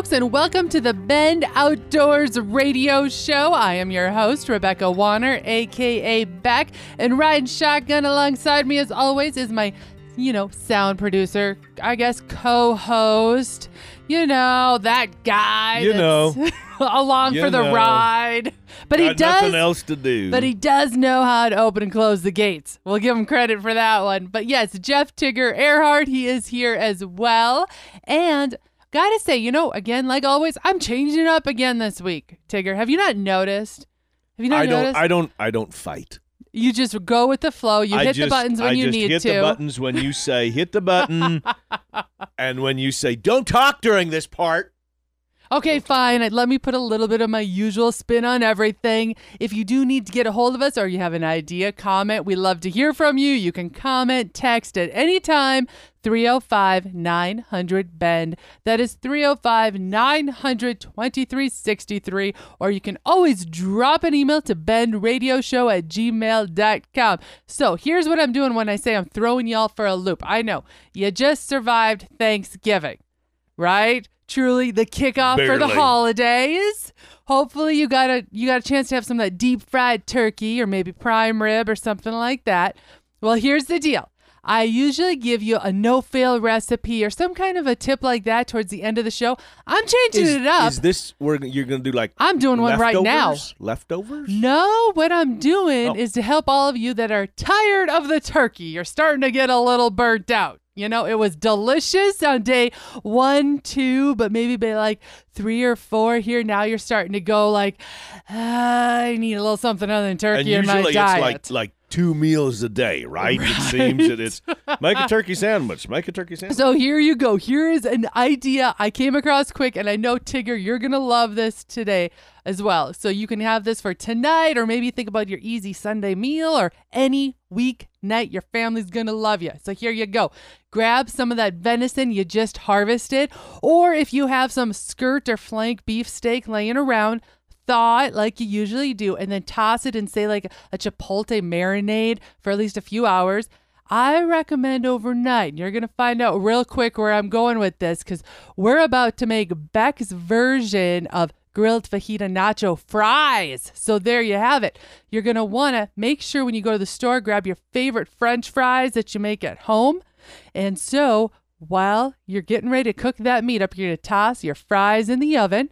Folks, and welcome to the Bend Outdoors Radio Show. I am your host, Rebecca Wanner, aka Beck, and riding shotgun alongside me, as always, is my, you know, sound producer, I guess, co host. You know, that guy. You that's know. along You for the know. ride. But he does. nothing else to do. But he does know how to open and close the gates. We'll give him credit for that one. But yes, Jeff Tigger Earhart, he is here as well. And gotta say, you know, again, like always, I'm changing up again this week. Tigger, have you not noticed? Have you not I don't. noticed? I don't. I don't fight. you just go with the flow. You I hit just, the buttons when I you just need hit to. the buttons when you say hit the button, and when you say don't talk during this part. Okay, fine. Let me put a little bit of my usual spin on everything. If you do need to get a hold of us or you have an idea, comment. We love to hear from you. You can comment, text at any time. 305 900 Bend. That is 305 900 2363. Or you can always drop an email to bendradioshow at gmail.com. So here's what I'm doing when I say I'm throwing y'all for a loop. I know you just survived Thanksgiving right? Truly the kickoff for the holidays. Hopefully you got a you got a chance to have some of that deep fried turkey or maybe prime rib or something like that. Well, here's the deal. I usually give you a no-fail recipe or some kind of a tip like that towards the end of the show. I'm changing Is, it up. is this where you're going to do like? I'm doing one right now. leftovers? Leftovers? No, what I'm doing Oh. is to help all of you that are tired of the turkey. You're starting to get a little burnt out. You know, it was delicious on day one, two, but maybe by like three or four here. Now you're starting to go like, "Ah, I need a little something other than turkey And in my usually it's like like two meals a day, right? It seems that it's make a turkey sandwich. Make a turkey sandwich. So here you go. Here is an idea I came across quick, and I know Tigger, you're gonna love this today as well. So you can have this for tonight, or maybe think about your easy Sunday meal, or any weeknight. Your family's gonna love you. So here you go. Grab some of that venison you just harvested, or if you have some skirt or flank beef steak laying around. Thaw it like you usually do, and then toss it in, say, like a chipotle marinade for at least a few hours. I recommend overnight. You're going to find out real quick where I'm going with this because we're about to make Beck's version of grilled fajita nacho fries. So there you have it. You're going to want to make sure when you go to the store, grab your favorite french fries that you make at home. And so while you're getting ready to cook that meat up, you're going to toss your fries in the oven.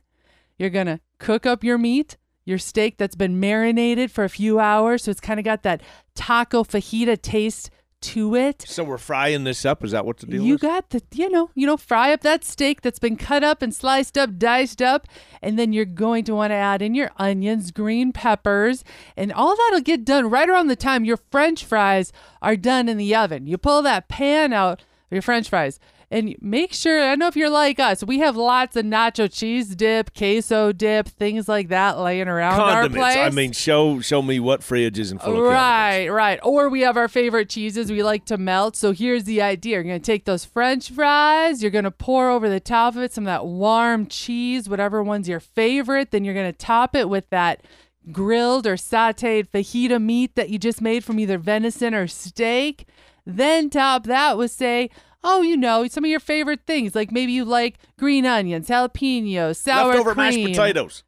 You're going to cook up your meat, your steak that's been marinated for a few hours. So it's kind of got that taco fajita taste to it. So we're frying this up. Is that what the deal is? You is? got the, you know, you know, fry up that steak that's been cut up and sliced up, diced up, and then you're going to want to add in your onions, green peppers, and all that'll get done right around the time your French fries are done in the oven. You pull that pan out of your French fries. And make sure, I know if you're like us, we have lots of nacho cheese dip, queso dip, things like that laying around our place. I mean, show show me what fridge isn't full of condiments. Right, right. Or we have our favorite cheeses we like to melt. So here's the idea. You're going to take those french fries, you're going to pour over the top of it some of that warm cheese, whatever one's your favorite. Then you're going to top it with that grilled or sauteed fajita meat that you just made from either venison or steak. Then top that with, say, oh, you know, some of your favorite things. Like maybe you like green onions, jalapenos, sour Leftover cream. mashed potatoes.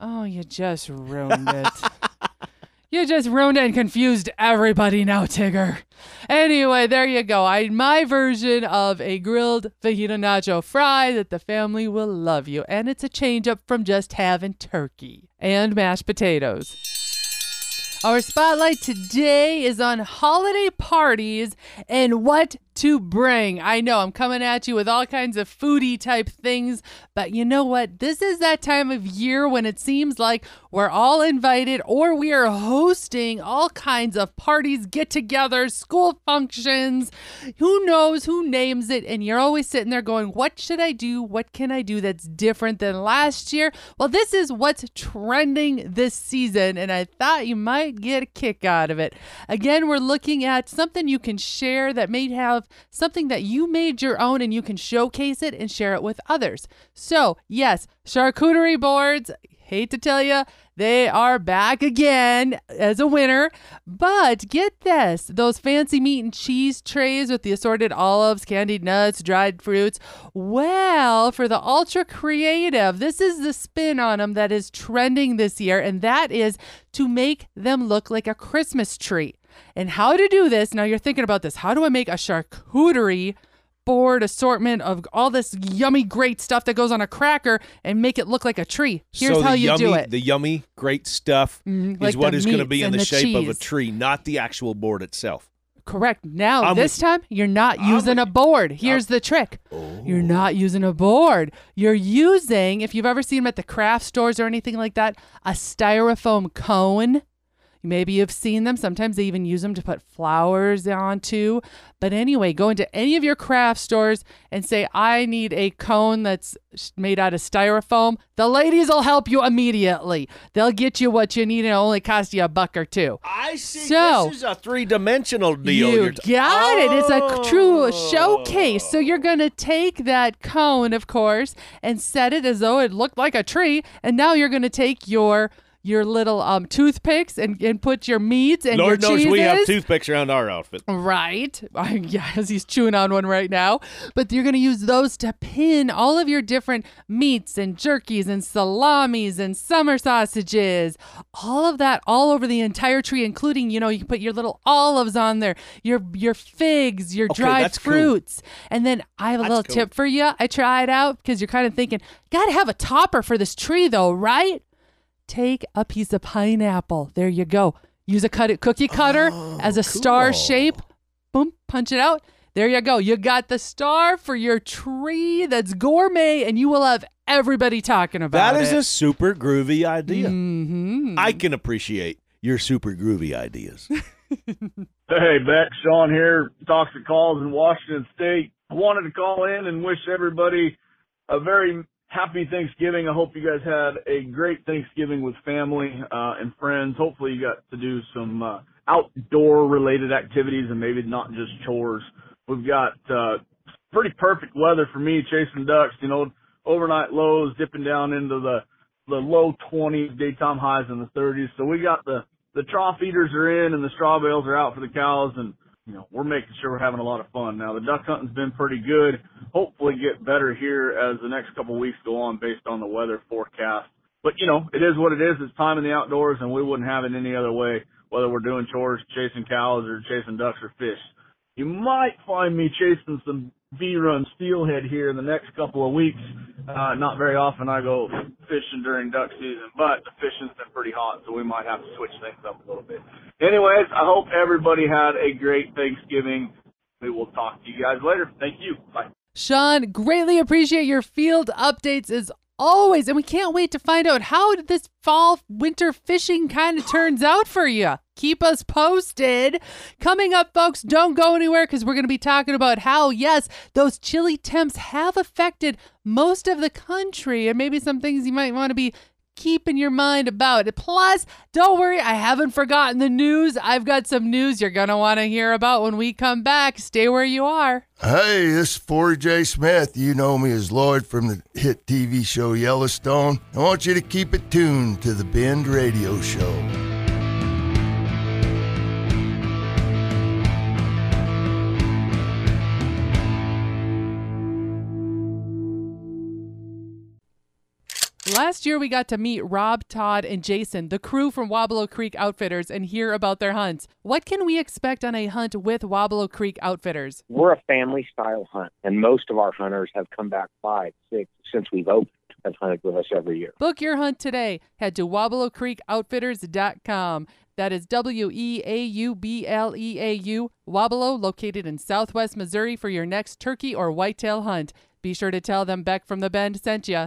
Oh, you just ruined it. you just ruined it and confused everybody now, Tigger. Anyway, there you go. I my version of a grilled fajita nacho fry that the family will love you, and it's a change up from just having turkey and mashed potatoes. Our spotlight today is on holiday parties and what to bring. I know I'm coming at you with all kinds of foodie type things, but you know what? This is that time of year when it seems like we're all invited or we are hosting all kinds of parties, get togethers, school functions. Who knows who names it? And you're always sitting there going, What should I do? What can I do that's different than last year? Well, this is what's trending this season, and I thought you might get a kick out of it. Again, we're looking at something you can share that may have something that you made your own and you can showcase it and share it with others. So, yes, charcuterie boards hate to tell you, they are back again as a winner. But get this those fancy meat and cheese trays with the assorted olives, candied nuts, dried fruits. Well, for the ultra creative, this is the spin on them that is trending this year, and that is to make them look like a Christmas tree. And how to do this, now you're thinking about this. How do I make a charcuterie? board assortment of all this yummy, great stuff that goes on a cracker and make it look like a tree. Here's so how you yummy, do it. The yummy, great stuff mm-hmm, is like what the going to be in the, the shape of a tree, not the actual board itself. Correct. Now, I'm this with time, you're not using a board. Here's the trick Oh. you're not using a board. You're using, if you've ever seen them at the craft stores or anything like that, a styrofoam cone. Maybe you've seen them. Sometimes they even use them to put flowers onto. But anyway, go into any of your craft stores and say, I need a cone that's made out of styrofoam. The ladies will help you immediately. They'll get you what you need and it'll only cost you a buck or two. I see. So- this is a three-dimensional deal. You t- got it. It's a true Oh. showcase. So you're going to take that cone, of course, and set it as though it looked like a tree. And now you're going to take your your little um, toothpicks and, and put your meats and Lord your knows cheeses. we have toothpicks around our outfit. Right. yeah, as he's chewing on one right now. But you're going to use those to pin all of your different meats and jerkies and salamis and summer sausages. All of that all over the entire tree, including, you know, you can put your little olives on there, your your figs, your Okay, dried that's cool. fruits. And then I have a That's little cool. tip for you. I tried it out because you're kind of thinking, got to have a topper for this tree though, right? Take a piece of pineapple. There you go. Use a cut cookie cutter as a star shape. Boom, punch it out. There you go. You got the star for your tree that's gourmet, and you will have everybody talking about it. That is it. a super groovy idea. Mhm. I can appreciate your super groovy ideas. Hey, Beck, Sean here, Toxic Calls in Washington State. I wanted to call in and wish everybody a very happy Thanksgiving. I hope you guys had a great Thanksgiving with family uh, and friends. Hopefully, you got to do some uh, outdoor related activities and maybe not just chores. We've got uh, pretty perfect weather for me chasing ducks. You know, overnight lows dipping down into the the low 20s, daytime highs in the 30s. So we got the the trough eaters are in and the straw bales are out for the cows and you know we're making sure we're having a lot of fun. Now the duck hunting's been pretty good. Hopefully get better here as the next couple weeks go on based on the weather forecast. But you know it is what it is. It's time in the outdoors and we wouldn't have it any other way whether we're doing chores chasing cows or chasing ducks or fish. You might find me chasing some B-run steelhead here in the next couple of weeks. Uh, not very often I go fishing during duck season, but the fishing's been pretty hot, so we might have to switch things up a little bit. Anyways, I hope everybody had a great Thanksgiving. We will talk to you guys later. Thank you. Bye. Sean, greatly appreciate your field updates as always. And we can't wait to find out how this fall winter fishing kind of turns out for you. Keep us posted. Coming up, folks, don't go anywhere because we're going to be talking about how, yes, those chilly temps have affected most of the country and maybe some things you might want to be keep in your mind about it. Plus, don't worry, I haven't forgotten the news. I've got some news you're going to want to hear about when we come back. Stay where you are. Hey, this is Forrie J. Smith. You know me as Lloyd from the hit TV show Yellowstone. I want you to keep it tuned to the Bend Radio Show. Last year, we got to meet Rob, Todd, and Jason, the crew from Weaubleau Creek Outfitters, and hear about their hunts. What can we expect on a hunt with Weaubleau Creek Outfitters? We're a family style hunt, and most of our hunters have come back five, six since we've opened. Have hunted with us every year. Book your hunt today. Head to WeaubleauCreekOutfitters.com. That is W E A U B L E A U, Weaubleau, located in southwest Missouri, for your next turkey or whitetail hunt. Be sure to tell them Beck from the Bend sent you.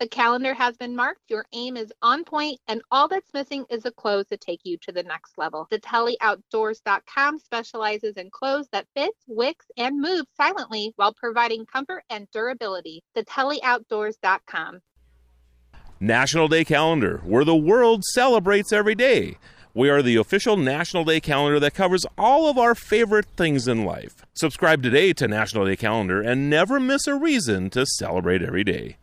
The calendar has been marked, your aim is on point, and all that's missing is a clothes to take you to the next level. TheTellyOutdoors.com specializes in clothes that fit, wicks, and move silently while providing comfort and durability. TheTellyOutdoors.com. National Day Calendar, where the world celebrates every day. We are the official National Day calendar that covers all of our favorite things in life. Subscribe today to National Day Calendar and never miss a reason to celebrate every day.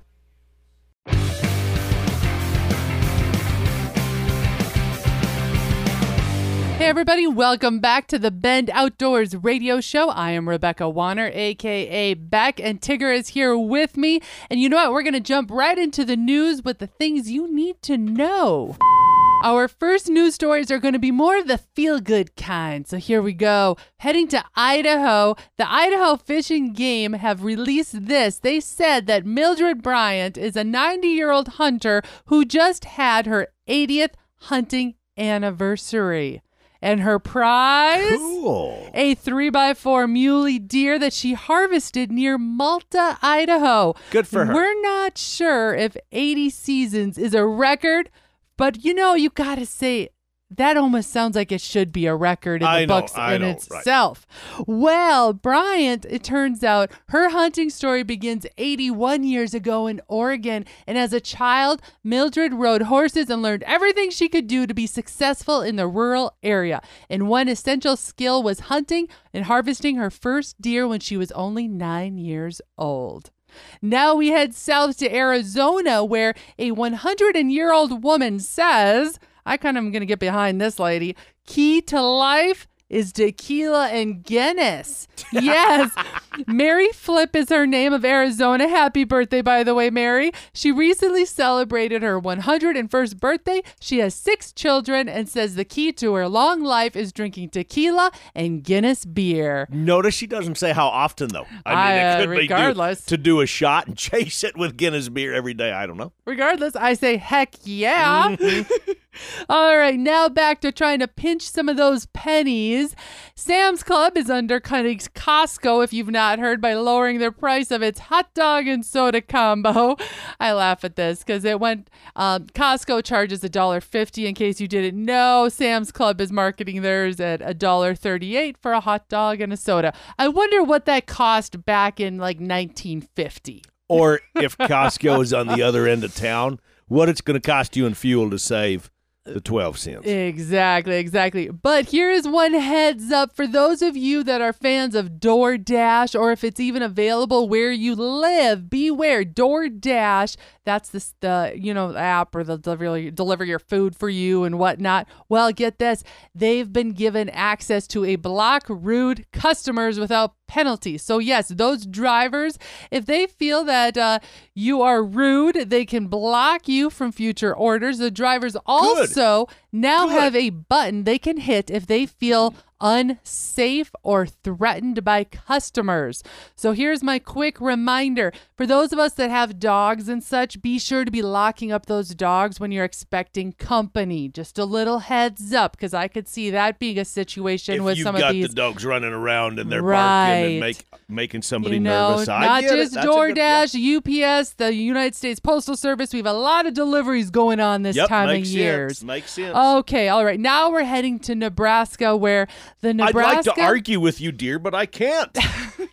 Hey, everybody, welcome back to the Bend Outdoors radio show. I am Rebecca Wanner, aka Beck, and Tigger is here with me. And you know what? We're going to jump right into the news with the things you need to know. Our first news stories are going to be more of the feel good kind. So here we go. Heading to Idaho, the Idaho Fish and Game have released this. They said that Mildred Bryant is a 90 year old hunter who just had her 80th hunting anniversary. And her prize? Cool. A 3x4 muley deer that she harvested near Malta, Idaho. Good for her. We're not sure if 80 seasons is a record, but you know, you got to say, that almost sounds like it should be a record in the I books in know, right. itself. Well, Bryant, it turns out her hunting story begins 81 years ago in Oregon. And as a child, Mildred rode horses and learned everything she could do to be successful in the rural area. And one essential skill was hunting and harvesting her first deer when she was only nine years old. Now we head south to Arizona, where a 100 year old woman says, I kind of am going to get behind this lady. Key to life is tequila and Guinness. Yes. Mary Flip is her name of Arizona. Happy birthday, by the way, Mary. She recently celebrated her 101st birthday. She has six children and says the key to her long life is drinking tequila and Guinness beer. Notice she doesn't say how often though. I mean, I, uh, it could be do- regardless. to do a shot and chase it with Guinness beer every day. I don't know. Regardless, I say heck yeah. All right, now back to trying to pinch some of those pennies. Sam's Club is undercutting Costco, if you've not heard, by lowering their price of its hot dog and soda combo. I laugh at this because it went. Um, Costco charges $1.50 in case you didn't know. Sam's Club is marketing theirs at $1.38 for a hot dog and a soda. I wonder what that cost back in like 1950. Or if Costco is on the other end of town, what it's going to cost you in fuel to save the 12 cents. Exactly, exactly. But here is one heads up for those of you that are fans of DoorDash or if it's even available where you live. Beware, DoorDash. That's the, the you know app or the deliver deliver your food for you and whatnot. Well, get this, they've been given access to a block rude customers without penalty. So yes, those drivers, if they feel that uh, you are rude, they can block you from future orders. The drivers also now Good. have a button they can hit if they feel unsafe or threatened by customers. So here's my quick reminder for those of us that have dogs and such, be sure to be locking up those dogs when you're expecting company. Just a little heads up because I could see that being a situation if with some of these the dogs running around and they're Right. barking and make, making somebody you know, nervous, I not just a good- DoorDash, UPS, the United States Postal Service. We have a lot of deliveries going on this Yep, time makes of years. Makes sense. Okay, all right. Now we're heading to Nebraska, where the Nebraska. I'd like to argue with you, dear, but I can't.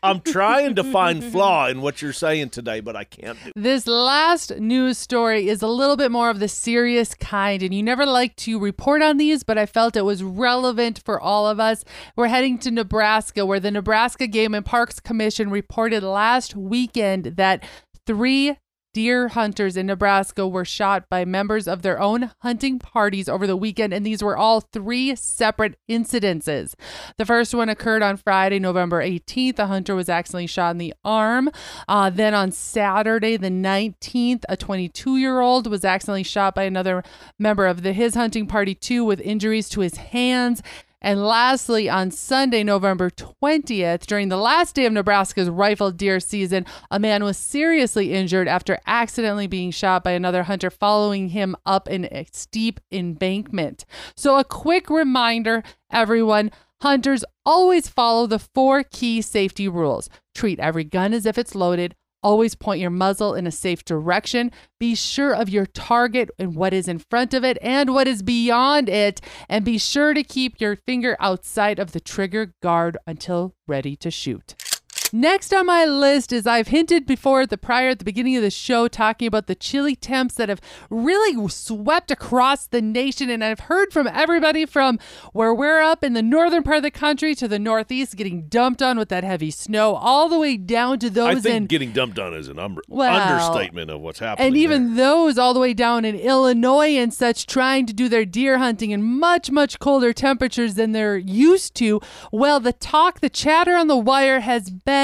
I'm trying to find flaw in what you're saying today, but I can't do. This last news story is a little bit more of the serious kind, and you never like to report on these, but I felt it was relevant for all of us. We're heading to Nebraska, where the Nebraska Game and Parks Commission reported last weekend that three deer hunters in Nebraska were shot by members of their own hunting parties over the weekend, and these were all three separate incidences. The first one occurred on Friday, November 18th. A hunter was accidentally shot in the arm. Uh, then on Saturday, the 19th, a 22 year old was accidentally shot by another member of the his hunting party, too, with injuries to his hands. And lastly, on Sunday, November 20th, during the last day of Nebraska's rifle deer season, a man was seriously injured after accidentally being shot by another hunter following him up an a steep embankment. So, a quick reminder, everyone hunters always follow the four key safety rules treat every gun as if it's loaded. Always point your muzzle in a safe direction. Be sure of your target and what is in front of it and what is beyond it. And be sure to keep your finger outside of the trigger guard until ready to shoot. Next on my list is I've hinted before at the prior at the beginning of the show talking about the chilly temps that have really swept across the nation and I've heard from everybody from where we're up in the northern part of the country to the northeast getting dumped on with that heavy snow all the way down to those I think in getting dumped on is an umber- Well, understatement of what's happening. and even there. those all the way down in Illinois and such trying to do their deer hunting in much, much colder temperatures than they're used to. Well, the talk, the chatter on the wire has been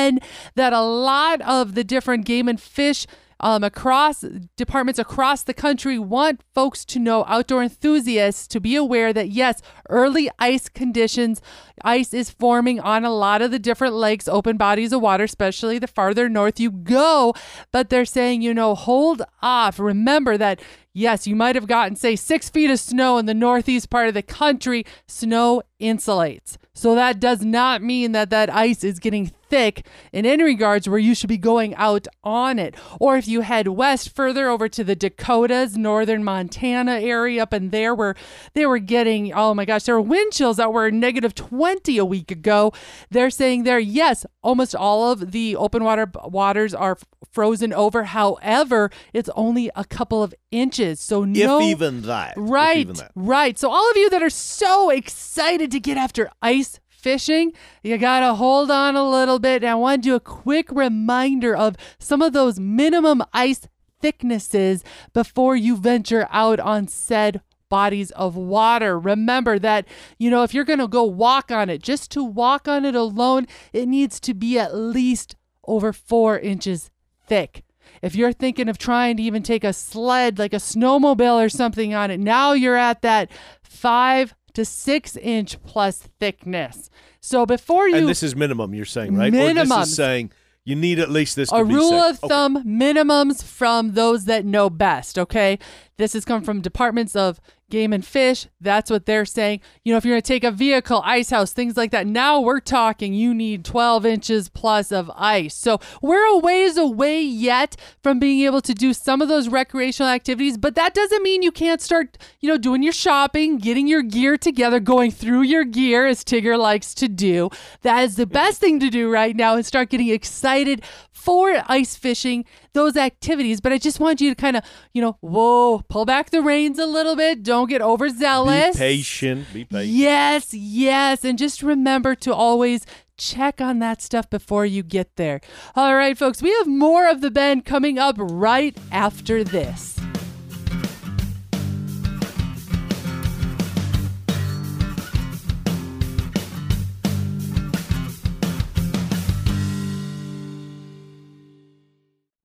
that a lot of the different game and fish um, across departments across the country want folks to know, outdoor enthusiasts, to be aware that yes, early ice conditions, ice is forming on a lot of the different lakes, open bodies of water, especially the farther north you go. But they're saying, you know, hold off. Remember that Yes, you might have gotten, say, six feet of snow in the northeast part of the country. Snow insulates. So that does not mean that that ice is getting thick in any regards where you should be going out on it. Or if you head west further over to the Dakotas, northern Montana area up in there where they were getting, oh my gosh, there were wind chills that were negative 20 a week ago. They're saying there, yes, almost all of the open water waters are frozen over. However, it's only a couple of inches. So no if even that, Right, even that. right. So all of you that are so excited to get after ice fishing, you gotta hold on a little bit. And I want to do a quick reminder of some of those minimum ice thicknesses before you venture out on said bodies of water. Remember that, you know, if you're going to go walk on it, just to walk on it alone, it needs to be at least over four inches thick. If you're thinking of trying to even take a sled, like a snowmobile or something on it, now you're at that five to six inch plus thickness. So before you And this is minimum. You're saying right? Or this is saying you need at least this. a rule safe. of Okay. thumb minimums from those that know best okay this has come from departments of game and fish. That's what they're saying. You know if you're going to take a vehicle ice house things like that now we're talking you need 12 inches plus of ice. So we're a ways away yet from being able to do some of those recreational activities but that doesn't mean you can't start you know doing your shopping getting your gear together going through your gear as tigger likes to do. That is the best thing to do right now and start getting excited for ice fishing, those activities. But I just want you to kind of, you know, whoa, pull back the reins a little bit. Don't get overzealous. Be patient. Be patient. Yes, yes. And just remember to always check on that stuff before you get there. All right, folks, we have more of the bend coming up right after this.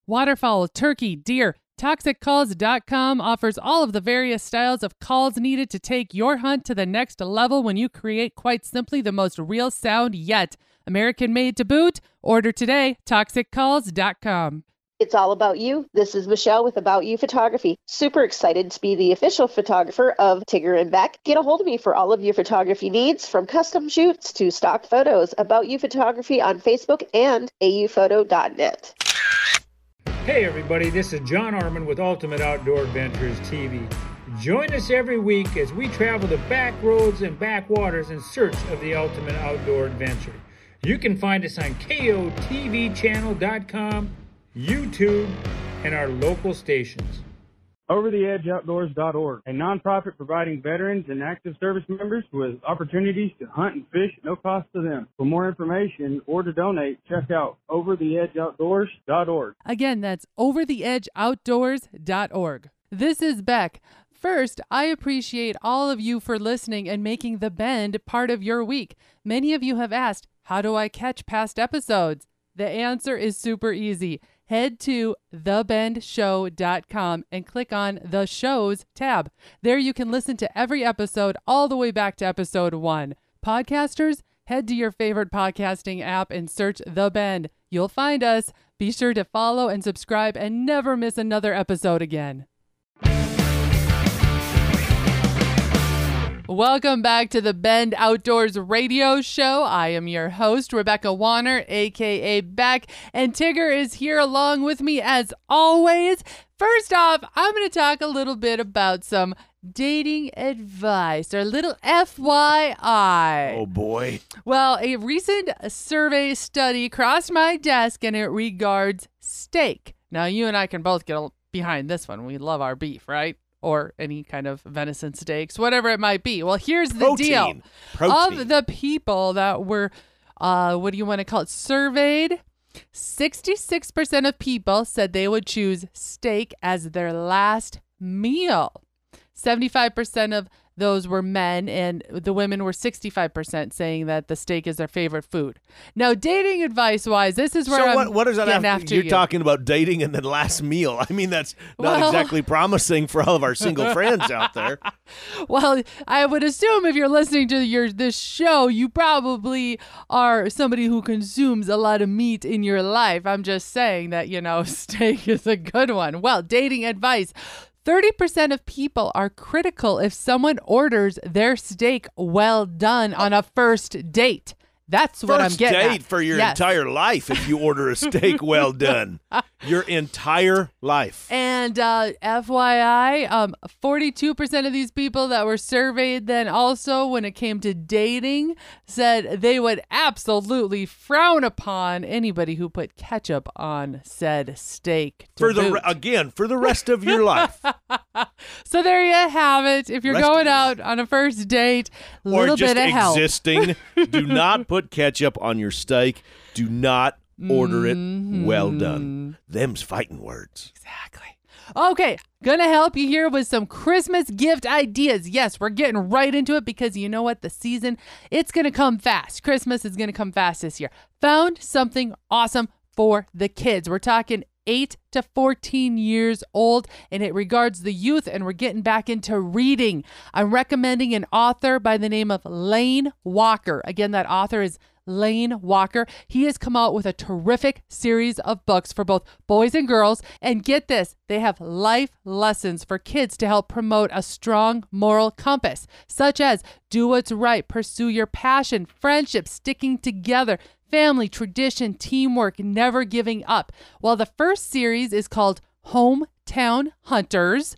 Waterfowl, turkey, deer. ToxicCalls.com offers all of the various styles of calls needed to take your hunt to the next level when you create quite simply the most real sound yet. American made to boot. Order today. ToxicCalls.com. It's all about you. This is Michelle with About You Photography. Super excited to be the official photographer of Tigger and Beck. Get a hold of me for all of your photography needs, from custom shoots to stock photos. About You Photography on Facebook and auphoto.net. Hey everybody, this is John Arman with Ultimate Outdoor Adventures TV. Join us every week as we travel the back roads and backwaters in search of the ultimate outdoor adventure. You can find us on KOTVchannel.com, YouTube, and our local stations. OverTheEdgeOutdoors.org, a nonprofit providing veterans and active service members with opportunities to hunt and fish at no cost to them. For more information or to donate, check out OverTheEdgeOutdoors.org. Again, that's overtheedgeoutdoors.org. This is Beck. First, I appreciate all of you for listening and making The Bend part of your week. Many of you have asked, How do I catch past episodes? The answer is super easy. Head to thebendshow.com and click on the shows tab. There you can listen to every episode all the way back to episode one. Podcasters, head to your favorite podcasting app and search The Bend. You'll find us. Be sure to follow and subscribe and never miss another episode again. Welcome back to the Bend Outdoors Radio Show. I am your host, Rebecca Wanner, aka Beck, and Tigger is here along with me as always. First off, I'm going to talk a little bit about some dating advice or a little FYI. Oh boy. Well, a recent survey study crossed my desk and it regards steak. Now, you and I can both get behind this one. We love our beef, right? Or any kind of venison steaks, whatever it might be. Well, here's the deal Protein. Protein. of the people that were, uh, what do you want to call it, surveyed. 66% of people said they would choose steak as their last meal. 75% of those were men, and the women were 65% saying that the steak is their favorite food. Now, dating advice wise, this is where so I'm what, what does that getting have after You're you. talking about dating and then last meal. I mean, that's not Well- exactly promising for all of our single friends out there. Well, I would assume if you're listening to your this show, you probably are somebody who consumes a lot of meat in your life. I'm just saying that, you know, steak is a good one. Well, dating advice. 30% of people are critical if someone orders their steak well done on a first date. That's what I'm First getting date at. for your Yes. entire life if you order a steak well done. Your entire life. And uh, FYI, um, 42% of these people that were surveyed then also, when it came to dating, said they would absolutely frown upon anybody who put ketchup on said steak. For the re- again, for the rest of your life. so there you have it. If you're Rest going out on a first date, a or little just bit of help. existing. Do not put ketchup on your steak. Do not order it well Mm-hmm. done. Them's fighting words. Exactly. Okay, gonna help you here with some Christmas gift ideas. Yes, we're getting right into it because you know what? The season, it's gonna come fast. Christmas is gonna come fast this year. Found something awesome for the kids. We're talking 8 to 14 years old, and it regards the youth, and we're getting back into reading. I'm recommending an author by the name of Lane Walker. Again, that author is Lane Walker. He has come out with a terrific series of books for both boys and girls. And get this, they have life lessons for kids to help promote a strong moral compass, such as do what's right, pursue your passion, friendship, sticking together, family, tradition, teamwork, never giving up. Well, the first series is called Hometown Hunters.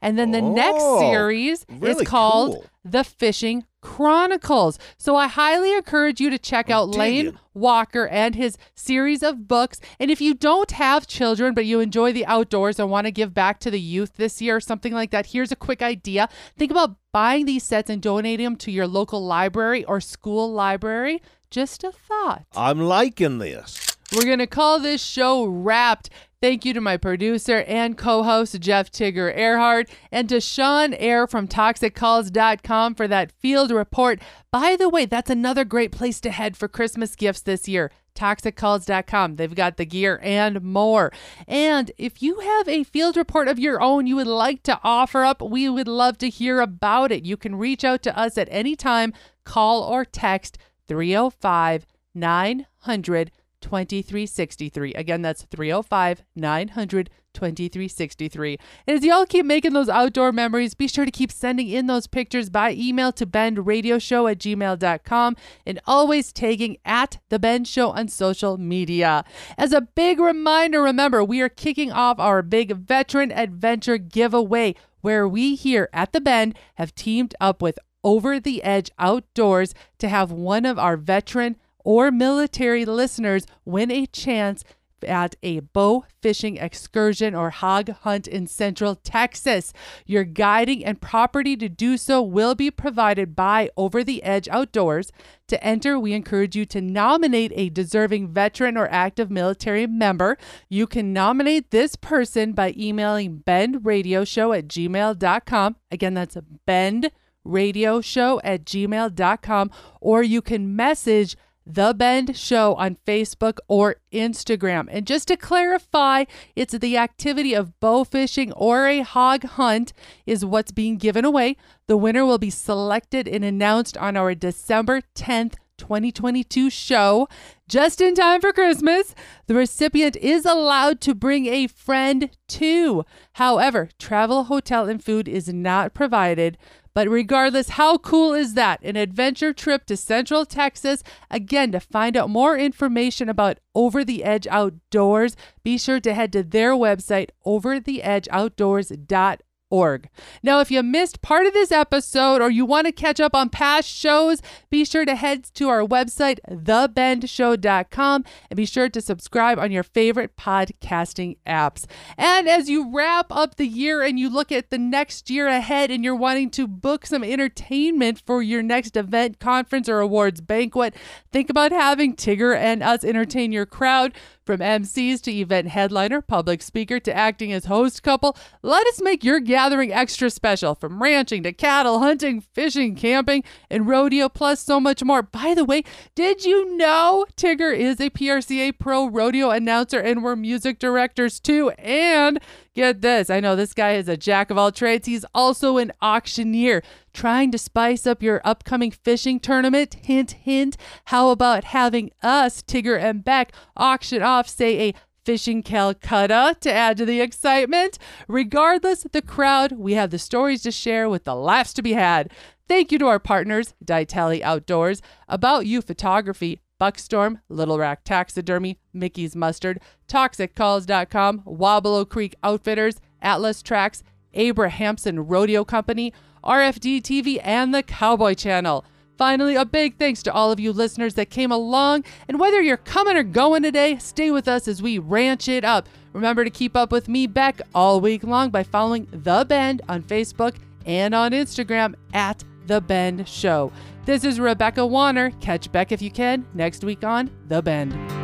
And then the next Oh, series really is called cool. The Fishing Chronicles. So I highly encourage you to check out Lane. Walker and his series of books. And if you don't have children, but you enjoy the outdoors and want to give back to the youth this year or something like that, here's a quick idea. Think about buying these sets and donating them to your local library or school library. Just a thought. I'm liking this. We're going to call this show Wrapped. Thank you to my producer and co host, Jeff Tigger Earhart, and to Sean Air from ToxicCalls.com for that field report. By the way, that's another great place to head for Christmas gifts this year. ToxicCalls.com. They've got the gear and more. And if you have a field report of your own you would like to offer up, we would love to hear about it. You can reach out to us at any time, call or text 305 900 2363. Again, that's 305 900 2363. And as y'all keep making those outdoor memories, be sure to keep sending in those pictures by email to bendradioshow at gmail.com and always tagging at The Bend Show on social media. As a big reminder, remember, we are kicking off our big veteran adventure giveaway where we here at The Bend have teamed up with Over the Edge Outdoors to have one of our veteran or military listeners win a chance at a bow fishing excursion or hog hunt in central Texas. Your guiding and property to do so will be provided by Over the Edge Outdoors. To enter, we encourage you to nominate a deserving veteran or active military member. You can nominate this person by emailing bendradioshow at gmail.com. Again, that's bend radio show at gmail.com or you can message the Bend Show on Facebook or Instagram. And just to clarify, it's the activity of bow fishing or a hog hunt is what's being given away. The winner will be selected and announced on our December 10th 2022 show just in time for Christmas. The recipient is allowed to bring a friend too. However, travel, hotel, and food is not provided. But regardless, how cool is that? An adventure trip to Central Texas. Again, to find out more information about Over the Edge Outdoors, be sure to head to their website, overtheedgeoutdoors.org org. Now, if you missed part of this episode or you want to catch up on past shows, be sure to head to our website, thebendshow.com, and be sure to subscribe on your favorite podcasting apps. And as you wrap up the year and you look at the next year ahead and you're wanting to book some entertainment for your next event, conference, or awards banquet, think about having Tigger and us entertain your crowd. From MCs to event headliner, public speaker to acting as host couple, let us make your gathering extra special. From ranching to cattle hunting, fishing, camping, and rodeo, plus so much more. By the way, did you know Tigger is a PRCA Pro rodeo announcer and we're music directors too? And Get this. I know this guy is a jack of all trades. He's also an auctioneer. Trying to spice up your upcoming fishing tournament? Hint, hint. How about having us, Tigger and Beck, auction off, say, a fishing Calcutta to add to the excitement. Regardless the crowd, we have the stories to share with the laughs to be had. Thank you to our partners, Ditali Outdoors, About You Photography, Buckstorm, Little Rack Taxidermy, Mickey's Mustard, ToxicCalls.com, Weaubleau Creek Outfitters, Atlas Tracks, Abrahamson Rodeo Company, RFD TV, and the Cowboy Channel. Finally, a big thanks to all of you listeners that came along. And whether you're coming or going today, stay with us as we ranch it up. Remember to keep up with me, Beck, all week long by following The Bend on Facebook and on Instagram at The Bend Show. This is Rebecca Wanner. Catch Beck if you can next week on The Bend.